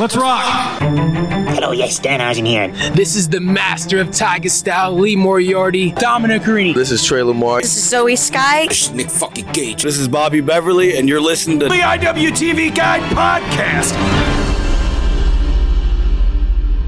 Let's rock. Hello, yes, Dan Eisen here. This is the master of Tiger Style, Lee Moriarty, Dominic Garrini. This is Tre Lamar. This is Zoey Skye. This is Nick fucking Gage. This is Bobby Beverly, and you're listening to the IWTV Guide Podcast.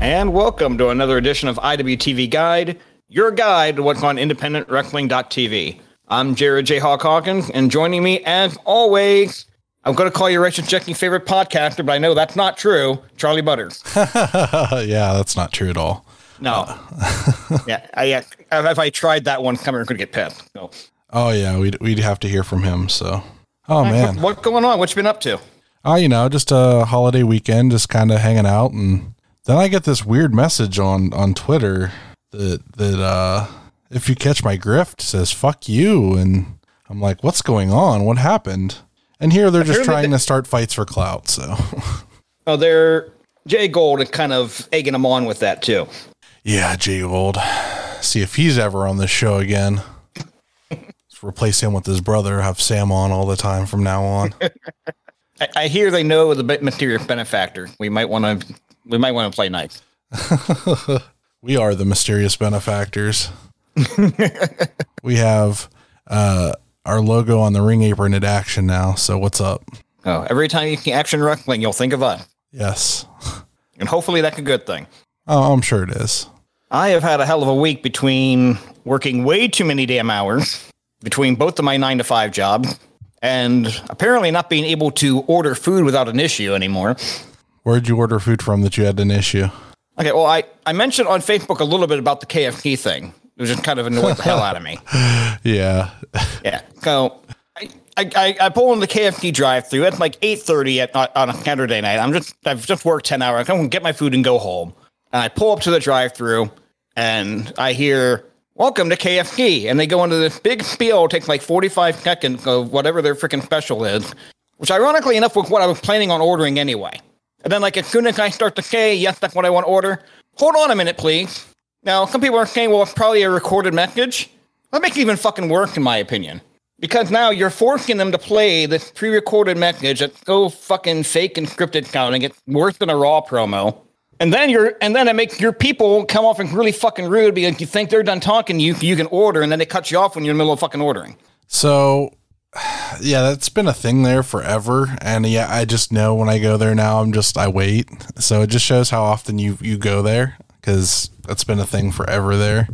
And welcome to another edition of IWTV Guide, your guide to what's on independentwrestling.tv. I'm Jared J. Hawk Hawkins, and joining me, as always, I'm going to call you Rachel checking favorite podcaster, but I know that's not true. Charlie Butters. yeah, that's not true at all. No. Uh, yeah, I, uh, yeah. If I tried that one, coming could get pissed. So. Oh yeah, we'd we'd have to hear from him. So. Oh man, what's going on? What you been up to? Oh, you know, just a holiday weekend, just kind of hanging out, and then I get this weird message on on Twitter that that uh if you catch my grift says fuck you and I'm like what's going on what happened and here they're just trying to start fights for clout so. Oh they're Jay Gold and kind of egging them on with that too. Yeah Jay Gold see if he's ever on this show again. Let's replace him with his brother have Sam on all the time from now on. I, I hear they know the mysterious benefactor. We might want to we might want to play nice. We are the mysterious benefactors. we have uh, our logo on the ring apron at action now. So what's up? Oh, every time you see action wrestling, you'll think of us. Yes. And hopefully that's a good thing. Oh, I'm sure it is. I have had a hell of a week between working way too many damn hours between both of my nine to five jobs and apparently not being able to order food without an issue anymore. Where'd you order food from that you had an issue? Okay, well, I, I mentioned on Facebook a little bit about the KFC thing. It was just kind of annoyed the hell out of me. Yeah. yeah. So I, I, I pull in the KFC drive through. It's like 8.30 at, uh, on a Saturday night. I'm just, I've just worked 10 hours. I can get my food and go home. And I pull up to the drive through and I hear, welcome to KFC. And they go into this big spiel, takes like 45 seconds of whatever their freaking special is, which ironically enough was what I was planning on ordering anyway. And then, like, as soon as I start to say, yes, that's what I want to order, hold on a minute, please. Now, some people are saying, well, it's probably a recorded message. That makes it even fucking work, in my opinion. Because now you're forcing them to play this pre recorded message that's so fucking fake and scripted sounding. It's worse than a Raw promo. And then you're, and then it makes your people come off and really fucking rude because you think they're done talking, you you can order, and then they cut you off when you're in the middle of fucking ordering. So yeah, that's been a thing there forever. And yeah, I just know when I go there now, I'm just, I wait. So it just shows how often you, you go there because that's been a thing forever there.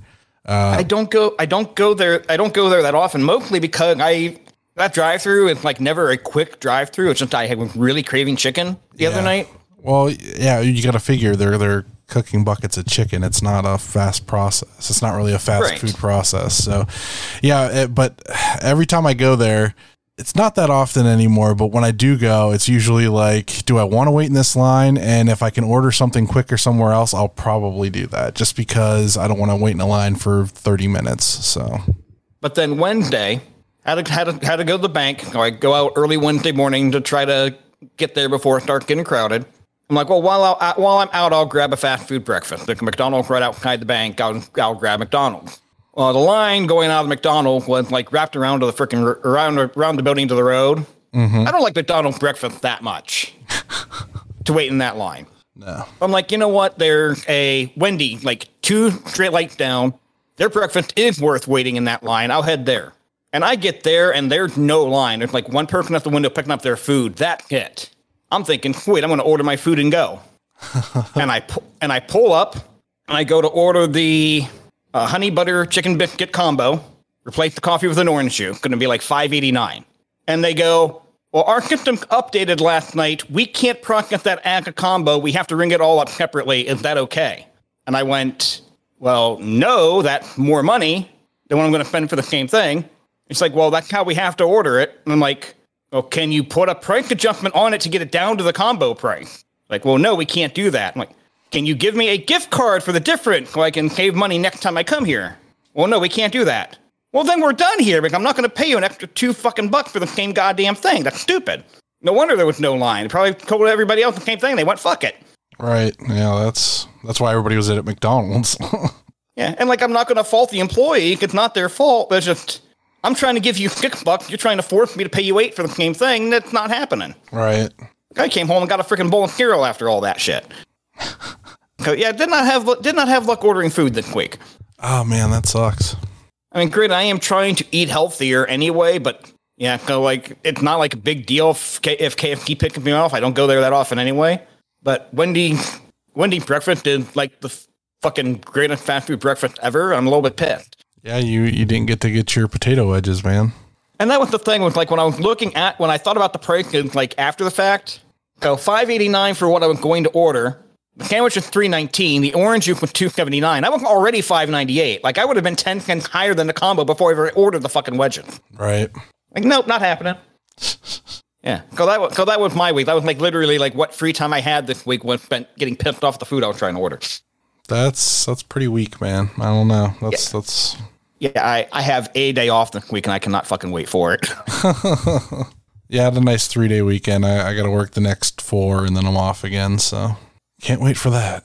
Uh, I don't go, I don't go there. I don't go there that often, mostly because I, that drive through is like never a quick drive through. It's just I had really craving chicken the yeah. other night. Well, yeah, you got to figure they're, they're, cooking buckets of chicken. It's not a fast process. It's not really a fast right. food process. So, yeah, it, but every time I go there, it's not that often anymore. But when I do go, it's usually like, do I want to wait in this line? And if I can order something quicker somewhere else, I'll probably do that just because I don't want to wait in a line for 30 minutes. So, but then Wednesday, had to, had to, had to go to the bank. Or I go out early Wednesday morning to try to get there before it starts getting crowded. I'm like, well, while, i while I'm out, I'll grab a fast food breakfast. Like McDonald's right outside the bank. I'll, I'll grab McDonald's. Well, the line going out of McDonald's was like wrapped around to the freaking around around the building to the road. Mm-hmm. I don't like McDonald's breakfast that much to wait in that line. No, I'm like, you know what? There's a Wendy like two straight lights down. Their breakfast is worth waiting in that line. I'll head there. And I get there and there's no line. There's like one person at the window picking up their food. That's it. I'm thinking, wait, I'm going to order my food and go. and I pu- and I pull up and I go to order the uh, honey butter chicken biscuit combo. Replace the coffee with an orange juice. Going to be like 5.89. And they go, well, our system updated last night. We can't process that as a combo. We have to ring it all up separately. Is that okay? And I went, well, no, that's more money than what I'm going to spend for the same thing. It's like, well, that's how we have to order it. And I'm like, well, can you put a price adjustment on it to get it down to the combo price? Like, well, no, we can't do that. I'm like, can you give me a gift card for the difference so I can save money next time I come here? Well, no, we can't do that. Well, then we're done here because I'm not going to pay you an extra two fucking bucks for the same goddamn thing. That's stupid. No wonder there was no line. They probably told everybody else the same thing. They went, fuck it. Right. Yeah, that's that's why everybody was at McDonald's. yeah, and like I'm not going to fault the employee. It's not their fault. It's just I'm trying to give you six bucks. You're trying to force me to pay you eight for the same thing. That's not happening. Right. I came home and got a freaking bowl of cereal after all that shit. so, yeah, did not have did not have luck ordering food this week. Oh man, that sucks. I mean, great. I am trying to eat healthier anyway, but yeah, so like it's not like a big deal if, K- if KFC picks me off. I don't go there that often anyway. But Wendy, Wendy breakfast is like the fucking greatest fast food breakfast ever. I'm a little bit pissed. Yeah, you you didn't get to get your potato wedges, man. And that was the thing with like when I was looking at when I thought about the price like after the fact. So five eighty nine for what I was going to order. The sandwich was three nineteen. The orange juice was two seventy nine. That was already five ninety eight. Like I would have been ten cents higher than the combo before I ever ordered the fucking wedges. Right. Like nope, not happening. Yeah, so that was, so that was my week. That was like literally like what free time I had this week was spent getting pissed off the food I was trying to order. That's that's pretty weak, man. I don't know. That's that's Yeah, I, I have a day off this week and I cannot fucking wait for it. yeah, I had a nice three day weekend. I, I got to work the next four and then I'm off again. So can't wait for that.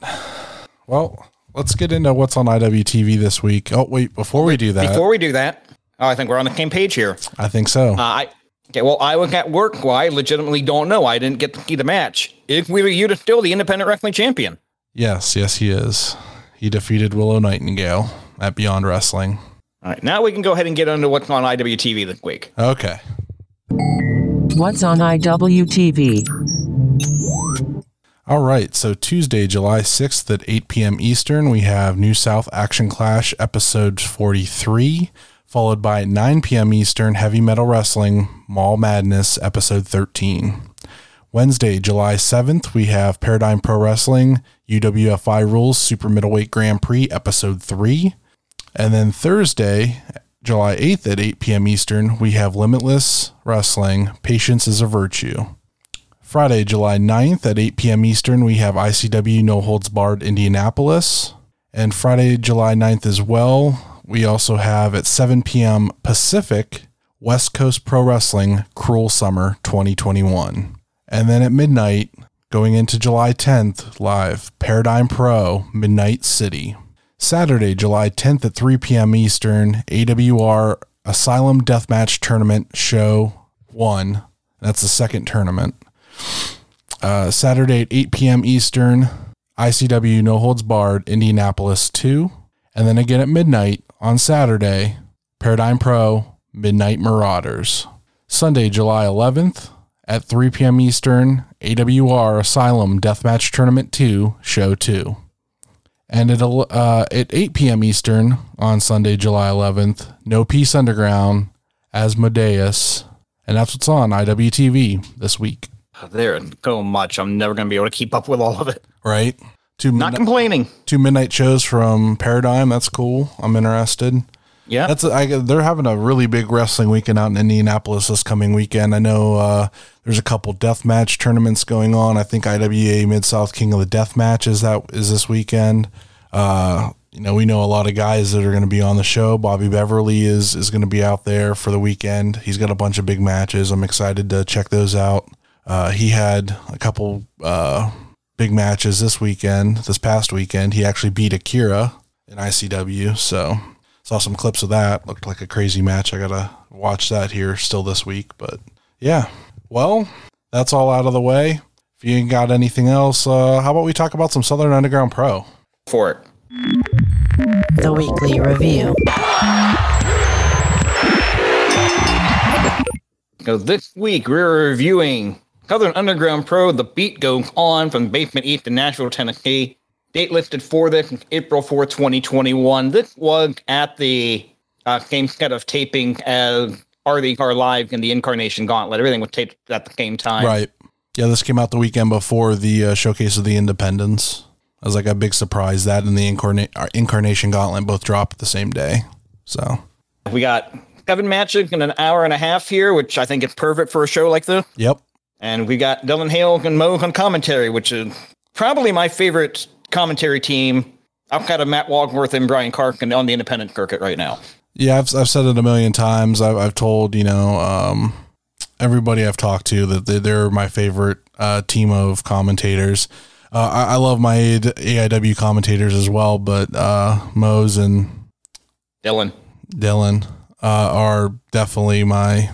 Well, let's get into what's on IWTV this week. Oh, wait, before we do that, Before we do that, oh, I think we're on the same page here. I think so. Uh, I okay. Well, I was at work. Well, I legitimately don't know. I didn't get to see the match. Is Wheeler Yuta still the independent wrestling champion? yes, yes, he is. He defeated Willow Nightingale at Beyond Wrestling. All right, now we can go ahead and get into what's on IWTV this week. Okay. What's on IWTV? All right. So Tuesday, July 6th at 8 p.m. Eastern, we have New South Action Clash episode 43, followed by 9 p.m. Eastern Heavy Metal Wrestling Mall Madness episode 13. Wednesday, July 7th, we have Paradigm Pro Wrestling UWFI Rules Super Middleweight Grand Prix episode 3. And then Thursday, July 8th at 8 p.m. Eastern, we have Limitless Wrestling Patience is a Virtue. Friday, July 9th at 8 p.m. Eastern, we have ICW No Holds Barred Indianapolis. And Friday, July 9th as well, we also have at 7 p.m. Pacific, West Coast Pro Wrestling Cruel Summer 2021. And then at midnight, going into July 10th, live Paradigm Pro Midnight City. Saturday, July 10th at 3 p.m. Eastern, AWR Asylum Deathmatch Tournament Show 1. That's the second tournament. Uh, Saturday at 8 p.m. Eastern, ICW No Holds Barred Indianapolis 2. And then again at midnight on Saturday, Paradigm Pro Midnight Marauders. Sunday, July 11th at 3 p.m. Eastern, AWR Asylum Deathmatch Tournament 2, Show 2. And at, uh, at 8 p.m. Eastern on Sunday, July 11th, No Peace Underground, Asmodeus. And that's what's on IWTV this week, There's so much. I'm never going to be able to keep up with all of it. right? Two, Not complaining. two midnight shows from Paradigm. That's cool. I'm interested. Yeah. That's I, they're having a really big wrestling weekend out in Indianapolis this coming weekend. I know uh, there's a couple death match tournaments going on. I think IWA Mid South King of the Death Match is that is this weekend. Uh, you know, we know a lot of guys that are going to be on the show. Bobby Beverly is is going to be out there for the weekend. He's got a bunch of big matches. I'm excited to check those out. Uh, he had a couple uh, big matches this weekend. This past weekend, he actually beat Akira in ICW. So saw some clips of that. Looked like a crazy match. I gotta watch that here still this week. But yeah, well, that's all out of the way. If you ain't got anything else, uh, how about we talk about some Southern Underground Pro? for it. The weekly review. So this week we're reviewing Southern Underground Pro. The beat goes on from Basement East to Nashville, Tennessee. Date listed for this is April 4, 2021. This was at the uh, same set of taping as RD Car Live and the Incarnation Gauntlet. Everything was taped at the same time. Right. Yeah, this came out the weekend before the uh, showcase of the Independence. It was like a big surprise that and the Incarna- uh, Incarnation Gauntlet both dropped the same day. So, We got seven matches in an hour and a half here, which I think is perfect for a show like this. yep. And we got Dylan Hale and Mo on commentary, which is probably my favorite commentary team outside of Matt Wagworth and Brian Karkin on the independent circuit right now. Yeah, I've, I've said it a million times. I've, I've told, you know, um, everybody I've talked to that they, they're my favorite uh, team of commentators. Uh, I, I love my AIW commentators as well, but uh, Mose and Dylan. Dylan uh, are definitely my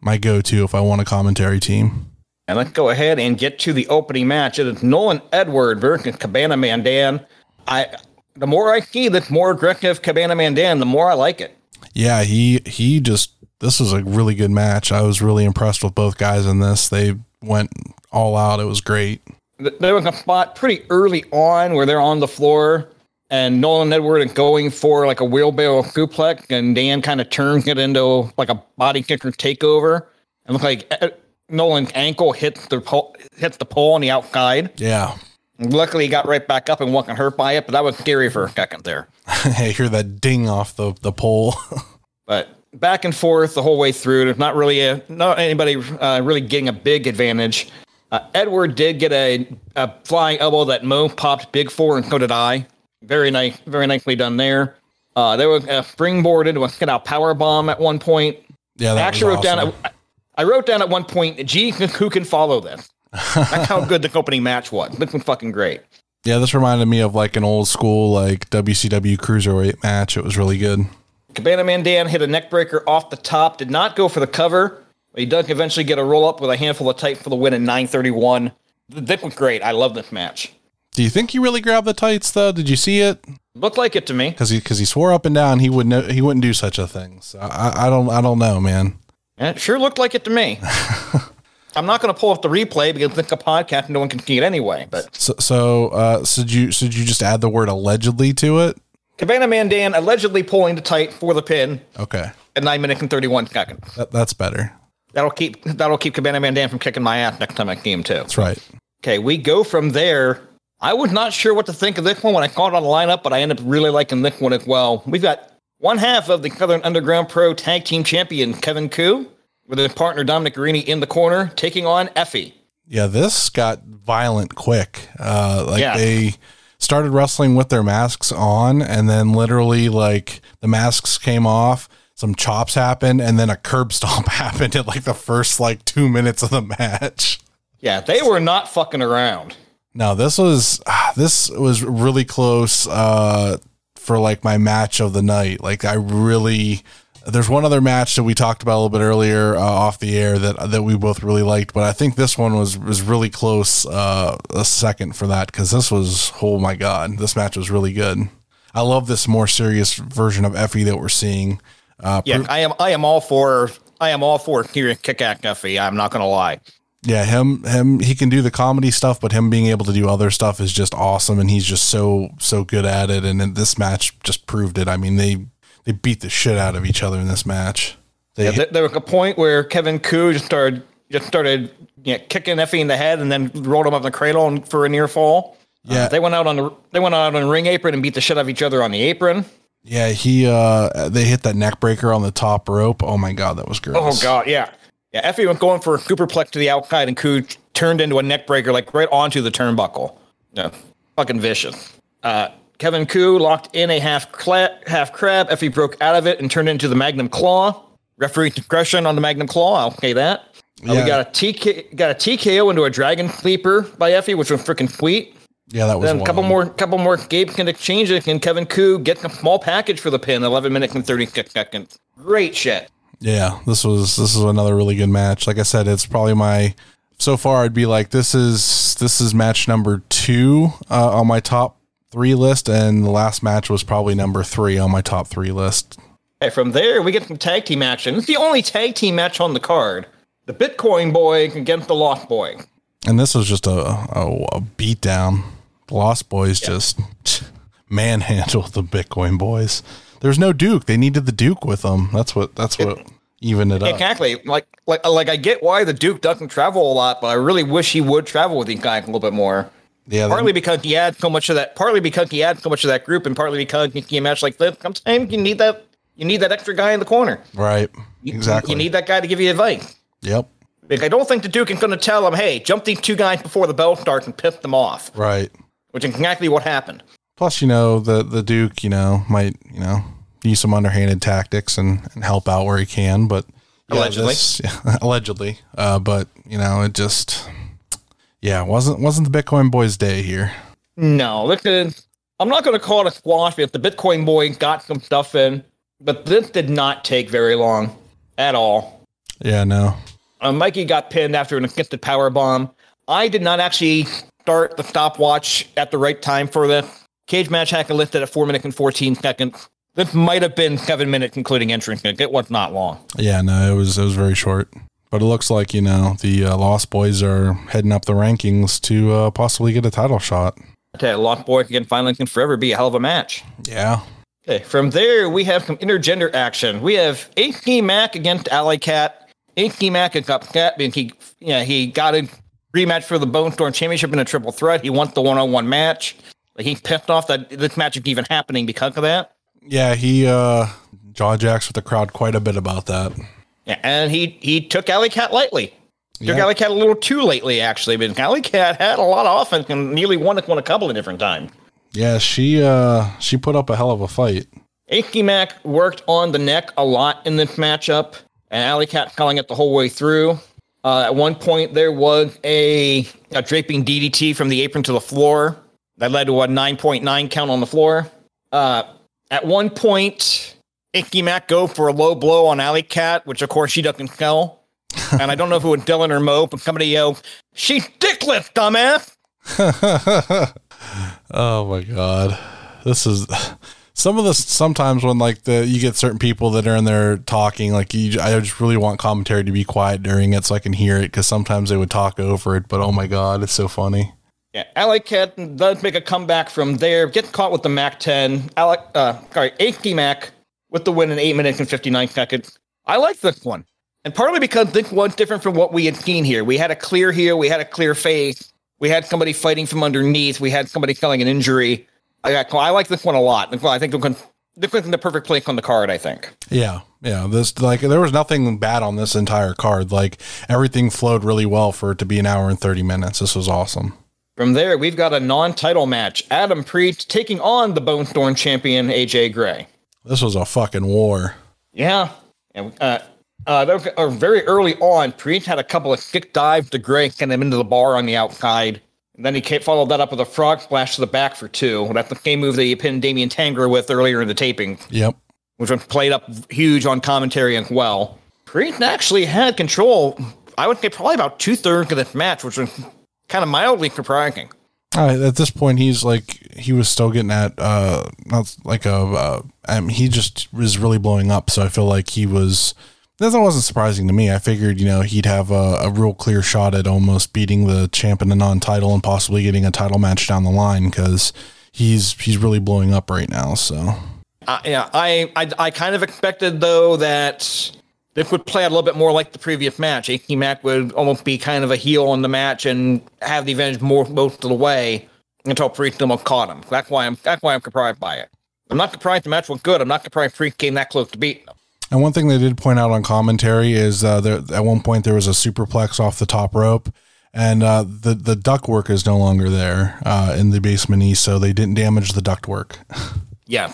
my go to if I want a commentary team. And let's go ahead and get to the opening match. It is Nolan Edward versus Cabana Man Dan. I the more I see this more aggressive Cabana Man Dan, the more I like it. Yeah, he he just this was a really good match. I was really impressed with both guys in this. They went all out. It was great. There was a spot pretty early on where they're on the floor and Nolan Edward is going for like a wheelbarrow suplex, and Dan kind of turns it into like a body kicker takeover. And look like uh, Nolan's ankle hits the pole, hits the pole on the outside. Yeah. Luckily, he got right back up and wasn't hurt by it, but that was scary for a second there. I hear that ding off the the pole. but back and forth the whole way through. There's not really a not anybody uh, really getting a big advantage. Uh, Edward did get a, a flying elbow that Mo popped big for, and so did I. Very nice, very nicely done there. Uh, there was a springboard into a sit out power bomb at one point. Yeah, I actually wrote awesome. down. I wrote down at one point, "Gee, who can follow this?" That's how good the opening match was. This was fucking great. Yeah, this reminded me of like an old school like WCW cruiserweight match. It was really good. Cabana Man Dan hit a neckbreaker off the top. Did not go for the cover. But he does eventually get a roll up with a handful of tight for the win in 931. This was great. I love this match. Do you think he really grabbed the tights though? Did you see it? Looked like it to me. Because he because he swore up and down he would not he wouldn't do such a thing. So I, I don't I don't know, man. It sure looked like it to me. I'm not going to pull up the replay because it's a podcast and no one can see it anyway. But so so uh, so did you so did you just add the word allegedly to it? Cabana Man Dan allegedly pulling the tight for the pin. Okay. At nine minutes and thirty one seconds. That, that's better. That'll keep that'll keep Cabana Man Dan from kicking my ass next time I see him too. That's right. Okay, we go from there I was not sure what to think of this one when I caught it on the lineup, but I ended up really liking this one as well. We've got one half of the Southern Underground Pro Tag Team Champion, Kevin Ku, with his partner Dominic Garrini in the corner, taking on Effy. Yeah, this got violent quick. Uh, like yeah. they started wrestling with their masks on, and then literally, like the masks came off, some chops happened, and then a curb stomp happened at like the first like two minutes of the match. Yeah, they were not fucking around. No, this was this was really close uh, for like my match of the night. Like I really there's one other match that we talked about a little bit earlier uh, off the air that that we both really liked, but I think this one was was really close uh, a second for that because this was oh my god, this match was really good. I love this more serious version of Effy that we're seeing. Uh, yeah, I am I am all for I am all for hearing kick ass Effy. I'm not gonna lie yeah, him him he can do the comedy stuff, but him being able to do other stuff is just awesome, and he's just so so good at it. And this match just proved it. I mean, they they beat the shit out of each other in this match. They, yeah, there was a point where Kevin Ku just started just started you know, kicking Effy in the head, and then rolled him up in the cradle for a near fall. Yeah, uh, they went out on the they went out on the ring apron and beat the shit out of each other on the apron. Yeah, he uh they hit that neck breaker on the top rope. Oh my god, that was gross. Oh god, yeah. Yeah, Effy went going for a superplex to the outside, and Ku turned into a neck breaker, like right onto the turnbuckle. Yeah, fucking vicious. Uh, Kevin Ku locked in a half cla- half crab. Effy broke out of it and turned into the Magnum Claw. Referee discretion on the Magnum Claw. I'll say that. Uh, We got a TK, got a TKO into a Dragon Sleeper by Effy, which was freaking sweet. Yeah, that was. Then a couple more, couple more Gabe can exchange it, and Kevin Ku gets a small package for the pin. Eleven minutes and thirty six seconds. Great shit. Yeah, this was this is another really good match. Like I said, it's probably my so far. I'd be like this is this is match number two uh, on my top three list, and the last match was probably number three on my top three list. Hey, from there we get some tag team action. It's the only tag team match on the card. The Bitcoin Boy against the Lost Boy. And this was just a a, a beat down. The Lost Boys yeah. just manhandled the Bitcoin Boys. There's no Duke. They needed the Duke with them. That's what. That's what even it up. Exactly. Like like like I get why the Duke doesn't travel a lot, but I really wish he would travel with these guys a little bit more. Yeah. Partly then, because he had so much of that. Partly because he had so much of that group, and partly because he can match like this. Sometimes you need that. You need that extra guy in the corner. Right. You, exactly. You need that guy to give you advice. Yep. Like, I don't think the Duke is going to tell him, "Hey, jump these two guys before the bell starts and piss them off." Right. Which is exactly what happened. Plus, you know, the the Duke, you know, might you know use some underhanded tactics and, and help out where he can, but yeah, allegedly, this, yeah, allegedly. Uh, but you know, it just yeah, wasn't wasn't the Bitcoin boys' day here. No, at. I'm not going to call it a squash if the Bitcoin boy got some stuff in, but this did not take very long at all. Yeah, no. Uh, Mikey got pinned after an attempted power bomb. I did not actually start the stopwatch at the right time for the cage match. Had to lift at four minutes and 14 seconds. This might have been seven minutes, including entrance. It was not long. Yeah, no, it was it was very short. But it looks like you know the uh, Lost Boys are heading up the rankings to uh, possibly get a title shot. I tell you, Lost Boys again finally can forever be a hell of a match. Yeah. Okay, from there we have some intergender action. We have AK Mac against Alley Cat. AK Mac is upset because he yeah he got a rematch for the Bone Storm Championship in a triple threat. He wants the one on one match. But he's pissed off that this match is even happening because of that. Yeah, he uh jaw jacks with the crowd quite a bit about that. Yeah, and he he took Alley Cat lightly. Took Yeah. Alley Cat a little too lately, actually. But Alley Cat had a lot of offense and nearly won it one a couple of different times. Yeah, she uh she put up a hell of a fight. AK Mac worked on the neck a lot in this matchup, and Alley Cat calling it the whole way through. Uh, at one point, there was a, a draping DDT from the apron to the floor that led to a 9.9 count on the floor. Uh, at one point, AK Mac go for a low blow on Alley Cat, which of course she doesn't sell. and I don't know if it was Dylan or Mo, but somebody yelled, "She's dickless, dumbass!" Oh my god. This is some of this sometimes when like the you get certain people that are in there talking like you I just really want commentary to be quiet during it so I can hear it cuz sometimes they would talk over it but oh my god it's so funny. Yeah, Alley Cat does make a comeback from there, gets caught with the Mac 10. Alec, uh, sorry, AK Mac with the win in 8 minutes and 59 seconds. I like this one. And partly because this one's different from what we had seen here. We had a clear heel, we had a clear face, we had somebody fighting from underneath, we had somebody killing an injury. I, got, I like this one a lot. I think this one's in the perfect place on the card, I think. Yeah. Yeah, this like there was nothing bad on this entire card. Like everything flowed really well for it to be an hour and 30 minutes. This was awesome. From there, we've got a non title match Adam Priest taking on the Bone Storm champion, AJ Gray. This was a fucking war. Yeah. And uh, uh, very early on, Priest had a couple of kick dives to Gray, getting him into the bar on the outside. And then he followed that up with a frog splash to the back for two. That's the same move that he pinned Damian Tanger with earlier in the taping, Yep. which was played up huge on commentary as well. Priest actually had control, I would say probably about two thirds of this match, which was kind of mildly surprising. Right, at this point, he's like he was still getting at uh not like a uh, I mean, he just was really blowing up. So I feel like he was. That wasn't surprising to me. I figured you know he'd have a, a real clear shot at almost beating the champ in a non-title and possibly getting a title match down the line because he's he's really blowing up right now. So Uh, yeah, I, I I kind of expected though that this would play out a little bit more like the previous match. AK Mac would almost be kind of a heel in the match and have the advantage more most of the way until Priest almost caught him. That's why I'm that's why I'm surprised by it. I'm not surprised the match was good. I'm not surprised Priest came that close to beating him. And one thing they did point out on commentary is uh, there at one point there was a superplex off the top rope, and uh, the the duct work is no longer there uh, in the basement east, so they didn't damage the duct work. Yeah,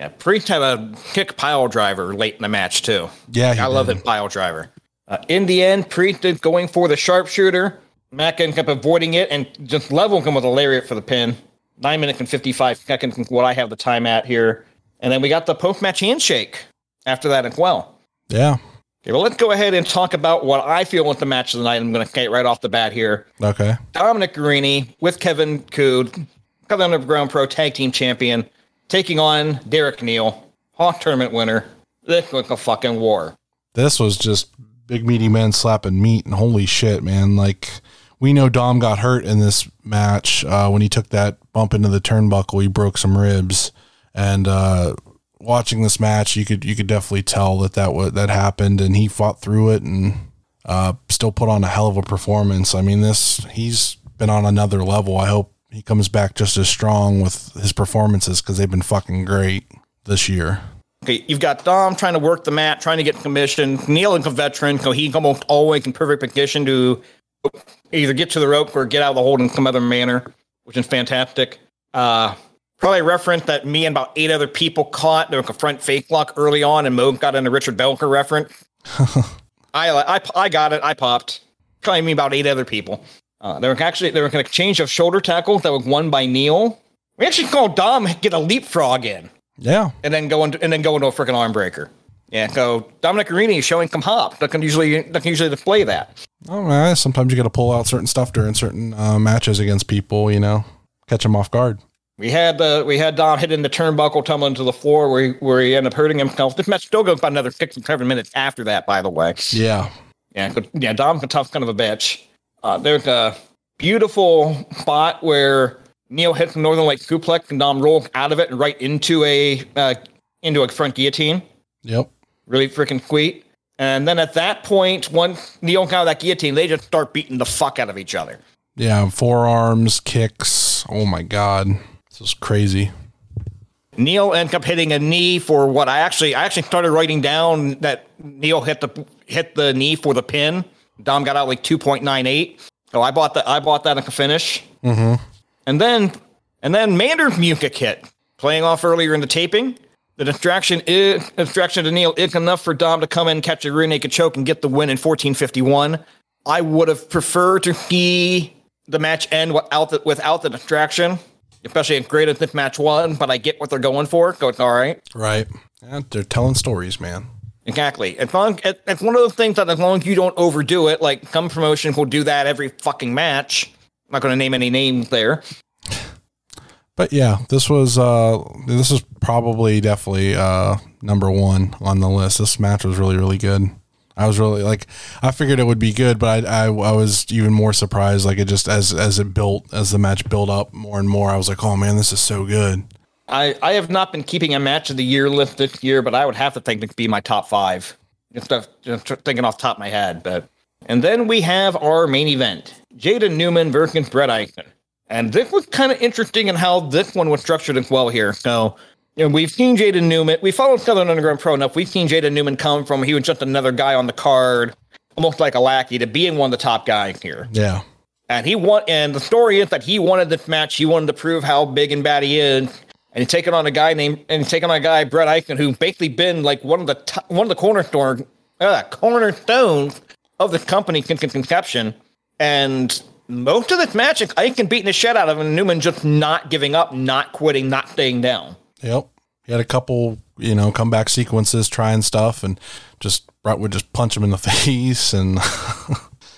yeah. Priest had a kick pile driver late in the match too. Yeah, I love it pile driver. Uh, in the end, Priest is going for the sharpshooter. Mackin kept avoiding it and just leveled him with a lariat for the pin. Nine minutes and 55 seconds is what I have the time at here. And then we got the post match handshake after that as well. Yeah. Okay, well, let's go ahead and talk about what I feel with the match of the night. I'm going to skate right off the bat here. Okay. Dominic Garrini with Kevin Cood, Southern Underground Pro Tag Team Champion, taking on Derek Neal, Hawk Tournament winner. This was a fucking war. This was just big meaty men slapping meat, and holy shit, man! Like we know Dom got hurt in this match uh, when he took that bump into the turnbuckle. He broke some ribs, and uh, watching this match, you could you could definitely tell that that what that happened, and he fought through it and uh, still put on a hell of a performance. I mean, this he's been on another level. I hope he comes back just as strong with his performances because they've been fucking great this year. Okay, you've got Dom trying to work the mat, trying to get commission. Neal is a veteran, so he's almost always in perfect position to either get to the rope or get out of the hold in some other manner, which is fantastic. Uh, probably a reference that me and about eight other people caught. There was a front fake lock early on, and Mo got in a Richard Belzer reference. I, I I got it. I popped. Probably me about eight other people. Uh, there were actually there was an exchange of shoulder tackles that was won by Neal. We actually called Dom get a leapfrog in Yeah, and then go into and then go into a freaking arm breaker. Yeah, so Dominic Garrini is showing some hop. That can usually that can usually display that. Oh man, sometimes you got to pull out certain stuff during certain uh, matches against people. You know, catch them off guard. We had uh, we had Dom hitting the turnbuckle, tumbling to the floor, where he, where he ended up hurting himself. This match still goes about another six and seven minutes after that. By the way, Yeah, yeah, yeah. Dom's a tough kind of a bitch. Uh, there's a beautiful spot where Neal hits a Northern Light suplex and Dom rolls out of it and right into a uh, into a front guillotine. yep, really freaking sweet. And then at that point, once Neal got out of that guillotine, they just start beating the fuck out of each other. yeah. Forearms, kicks. Oh my god, this is crazy. Neal ended up hitting a knee for what I actually I actually started writing down that Neal hit the hit the knee for the pin. Dom got out like two point nine eight. So I bought that I bought that at the finish. Mm-hmm. And then and then Mander's music hit, playing off earlier in the taping. The distraction is distraction to Neal is enough for Dom to come in, catch a rear naked choke, and get the win in 1451. I would have preferred to see the match end without the, without the distraction, especially as great as this match was, but I get what they're going for. So it's all right. Right. Yeah, they're telling stories, man. Exactly. As long it's one of those things that as long as you don't overdo it, like some promotion will do that every fucking match. I'm not going to name any names there. But yeah, this was uh this is probably definitely uh number one on the list. This match was really really good. I was really like I figured it would be good, but I I, I was even more surprised. Like it just as as it built as the match built up more and more, I was like, oh man, this is so good. I, I have not been keeping a match of the year list this year, but I would have to think it'd be my top five. Just, just thinking off the top of my head. But and then we have our main event: Jaden Newman versus Brett Eisen. And this was kind of interesting in how this one was structured as well here. So you know, we've seen Jaden Newman. We followed Southern Underground Pro enough. We've seen Jaden Newman come from he was just another guy on the card, almost like a lackey, to being one of the top guys here. Yeah. And he want and the story is that he wanted this match. He wanted to prove how big and bad he is. And he's taking on a guy named and he's taking on a guy Brett Eichen, who basically been like one of the to- one of the cornerstone uh, cornerstones of the company since its conception. And most of this match, Eichen beating the shit out of him, and Newman just not giving up, not quitting, not staying down. Yep. He had a couple, you know, comeback sequences, trying stuff, and just Brett would just punch him in the face, and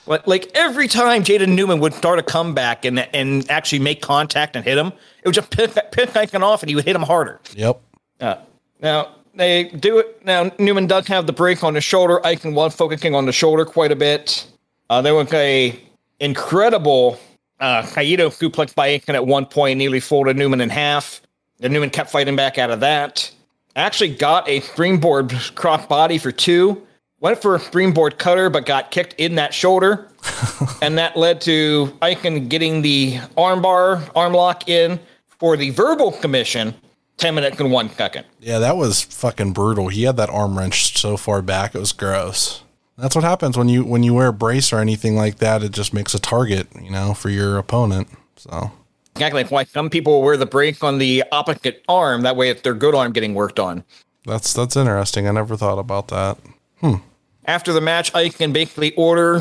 Like, like every time Jaden Newman would start a comeback and and actually make contact and hit him, it would just pick pick Eichen off, and he would hit him harder. yep, Uh, now they do it. Now Newman does have the break on the shoulder. Eichen was focusing on the shoulder quite a bit. Uh, there was a incredible uh, Kaito suplex by Eichen at one point, nearly folded Newman in half. Then Newman kept fighting back out of that. Actually got a springboard cross body for two. Went for a springboard cutter, but got kicked in that shoulder. and that led to Eichen getting the armbar, arm lock in for the verbal commission, 10 minutes and one second. yeah, that was fucking brutal. He had that arm wrenched so far back, it was gross. That's what happens when you when you wear a brace or anything like that. It just makes a target, you know, for your opponent. So Exactly. Why some people wear the brace on the opposite arm. That way, it's their good arm getting worked on. that's that's interesting. I never thought about that. Hmm. After the match, Ike can basically order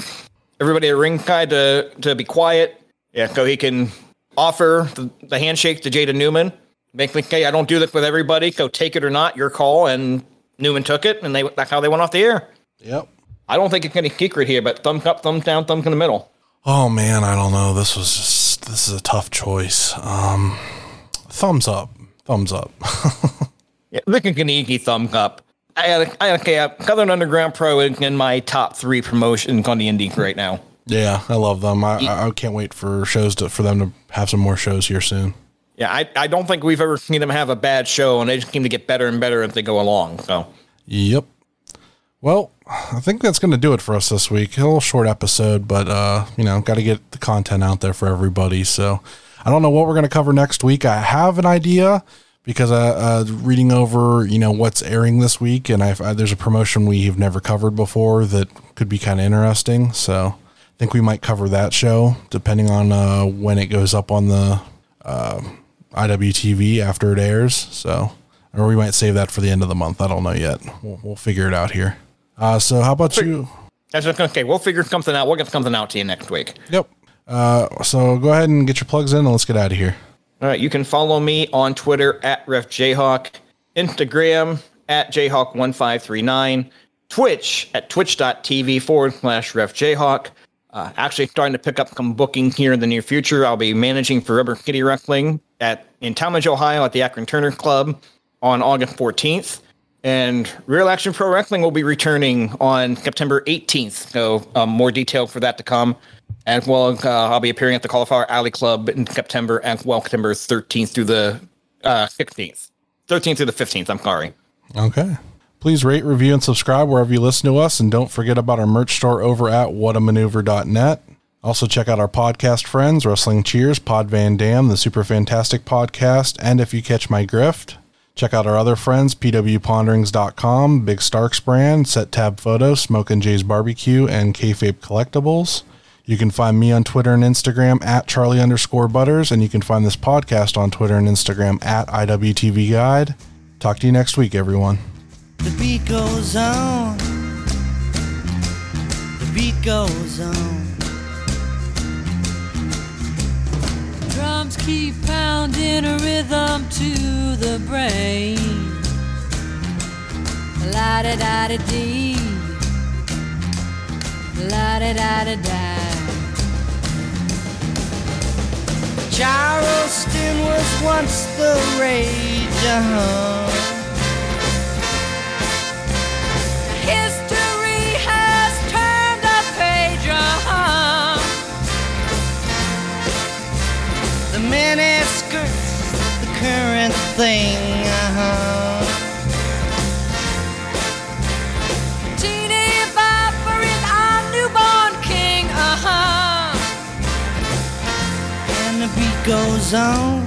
everybody at ringside to, to be quiet. Yeah, so he can offer the, the handshake to Jaden Newman. Basically, hey, I don't do this with everybody, so take it or not, your call. And Newman took it, and they that's how they went off the air. Yep. I don't think it's any secret here, but thumbs up, thumbs down, thumbs in the middle. Oh man, I don't know. This was just this is a tough choice. Um, thumbs up, thumbs up. Yeah, this is an easy thumbs up. I had, I okay, Southern Underground Pro is in my top three promotions on the Indies right now. Yeah, I love them. I, I I can't wait for shows to for them to have some more shows here soon. Yeah, I, I don't think we've ever seen them have a bad show, and they just seem to get better and better as they go along. So, Yep. Well, I think that's going to do it for us this week. A little short episode, but uh, you know, got to get the content out there for everybody. So, I don't know what we're going to cover next week. I have an idea because I uh, reading over, you know, what's airing this week, and I've, uh, there's a promotion we have never covered before that could be kind of interesting. So, I think we might cover that show depending on uh, when it goes up on the uh, IWTV after it airs. So, or we might save that for the end of the month. I don't know yet. We'll, we'll figure it out here. Uh, so how about you? that's okay. We'll figure something out. We'll get something out to you next week. Yep. Uh, so go ahead and get your plugs in and let's get out of here. All right, you can follow me on Twitter at RefJayhawk, Instagram at Jayhawk1539, Twitch at twitch.tv forward slash refjayhawk. Uh, actually, starting to pick up some booking here in the near future. I'll be managing for Rubber Kitty Wrestling at in Tallmadge, Ohio, at the Akron Turner Club on August 14th. And Real Action Pro Wrestling will be returning on September 18th. So, um, more detail for that to come. As well, uh, I'll be appearing at the Cauliflower Alley Club in September, and well, September 13th through the uh, 16th. 13th through the 15th, I'm sorry. Okay. Please rate, review, and subscribe wherever you listen to us. And don't forget about our merch store over at whatamaneuver.net. Also, check out our podcast friends, Wrestling Cheers, Pod Van Dam, the Super Fantastic Podcast, and If You Catch My Grift. Check out our other friends, pwponderings.com, Big Starks brand, Set Tab Photo, Smoke and Jay's Barbecue, and Kayfabe Collectibles. You can find me on Twitter and Instagram at Charlie underscore Butters, and you can find this podcast on Twitter and Instagram at IWTV Guide. Talk to you next week, everyone. The beat goes on. The beat goes on. Drums keep pounding a rhythm to the brain. La da da da dee. La da da da da. Charleston was once the rage, uh-huh. Thing, uh-huh. Teeny Bopper is our newborn king, uh-huh. And the beat goes on.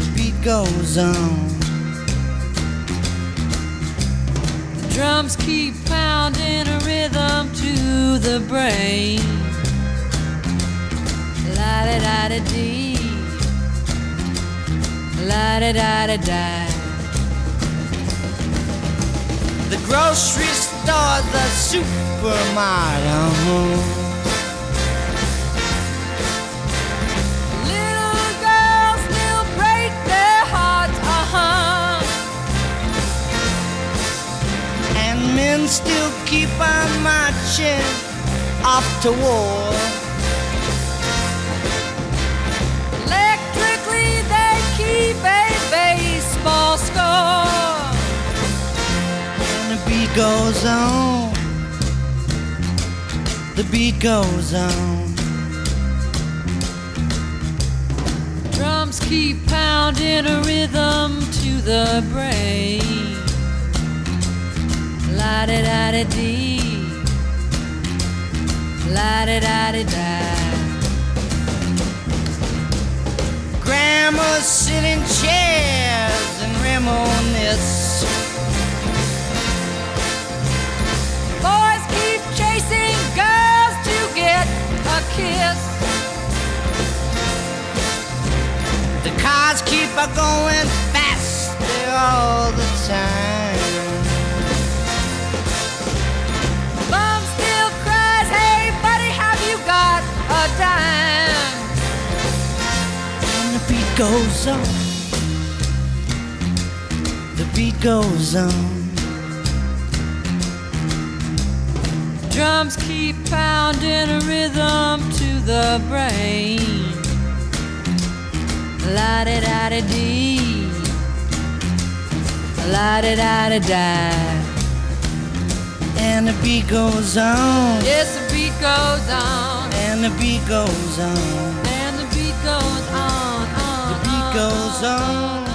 The beat goes on. Drums keep pounding a rhythm to the brain. La da da da dee. La da da da da. The grocery store, the supermarket. uh-huh. Little girls still break their hearts, uh. And men still keep on marching off to war. Goes on. The beat goes on. Drums keep pounding a rhythm to the brain. La da da da dee. La da da da da. Grandmas sit in chairs and reminisce. Kiss. The cars keep a going faster all the time. Mom still cries, hey buddy, have you got a dime? And the beat goes on. The beat goes on. Drums keep pounding a rhythm to the brain. La da da da dee. La da da da da. And the beat goes on. Yes, the beat goes on. And the beat goes on. And the beat goes on. on The beat goes on. on.